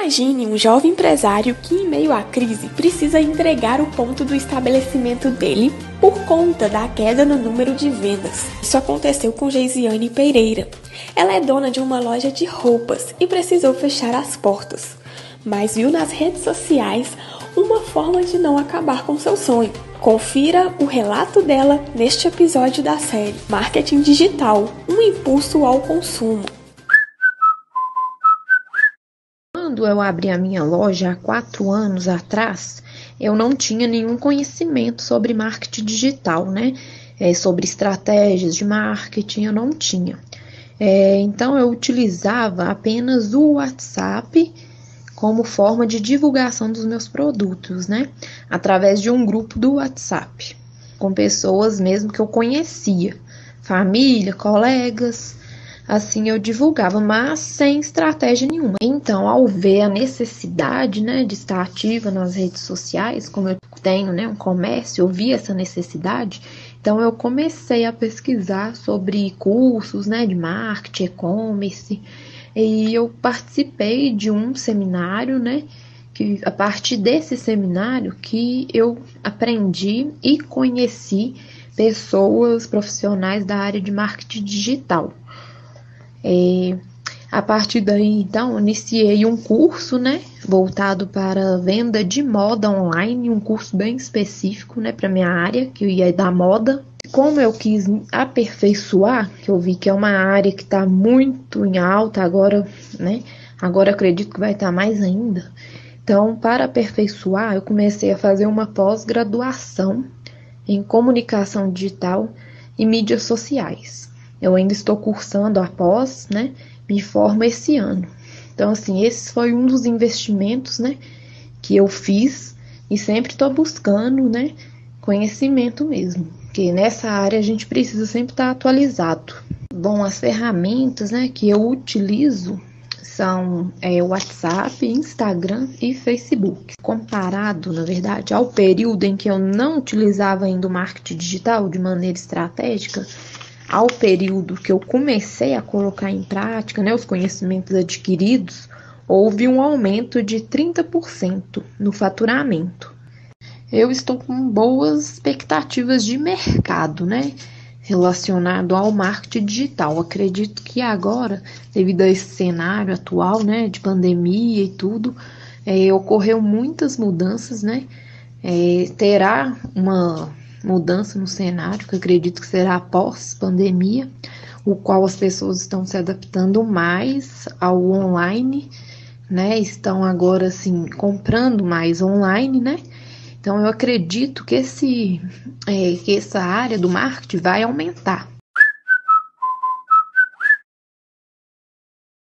Imagine um jovem empresário que, em meio à crise, precisa entregar o ponto do estabelecimento dele por conta da queda no número de vendas. Isso aconteceu com Geisiane Pereira. Ela é dona de uma loja de roupas e precisou fechar as portas, mas viu nas redes sociais uma forma de não acabar com seu sonho. Confira o relato dela neste episódio da série Marketing Digital um impulso ao consumo. Quando eu abri a minha loja há quatro anos atrás, eu não tinha nenhum conhecimento sobre marketing digital, né? É, sobre estratégias de marketing, eu não tinha. É, então, eu utilizava apenas o WhatsApp como forma de divulgação dos meus produtos, né? Através de um grupo do WhatsApp, com pessoas mesmo que eu conhecia, família, colegas, Assim eu divulgava, mas sem estratégia nenhuma. Então, ao ver a necessidade, né, de estar ativa nas redes sociais, como eu tenho, né, um comércio, eu vi essa necessidade, então eu comecei a pesquisar sobre cursos, né, de marketing, e-commerce, e eu participei de um seminário, né, que a partir desse seminário que eu aprendi e conheci pessoas profissionais da área de marketing digital. É, a partir daí, então, iniciei um curso, né, voltado para venda de moda online, um curso bem específico, né, para minha área, que eu ia dar moda. Como eu quis aperfeiçoar, que eu vi que é uma área que está muito em alta agora, né, agora acredito que vai estar tá mais ainda. Então, para aperfeiçoar, eu comecei a fazer uma pós-graduação em comunicação digital e mídias sociais. Eu ainda estou cursando após, né? Me formo esse ano. Então, assim, esse foi um dos investimentos, né? Que eu fiz e sempre estou buscando, né? Conhecimento mesmo. Porque nessa área a gente precisa sempre estar atualizado. Bom, as ferramentas, né? Que eu utilizo são é, WhatsApp, Instagram e Facebook. Comparado, na verdade, ao período em que eu não utilizava ainda o marketing digital de maneira estratégica, ao período que eu comecei a colocar em prática né, os conhecimentos adquiridos, houve um aumento de 30% no faturamento. Eu estou com boas expectativas de mercado, né? Relacionado ao marketing digital. Acredito que agora, devido a esse cenário atual, né, de pandemia e tudo, é, ocorreu muitas mudanças, né? É, terá uma mudança no cenário, que acredito que será após pandemia, o qual as pessoas estão se adaptando mais ao online, né? Estão agora assim comprando mais online, né? Então eu acredito que esse é, que essa área do marketing vai aumentar.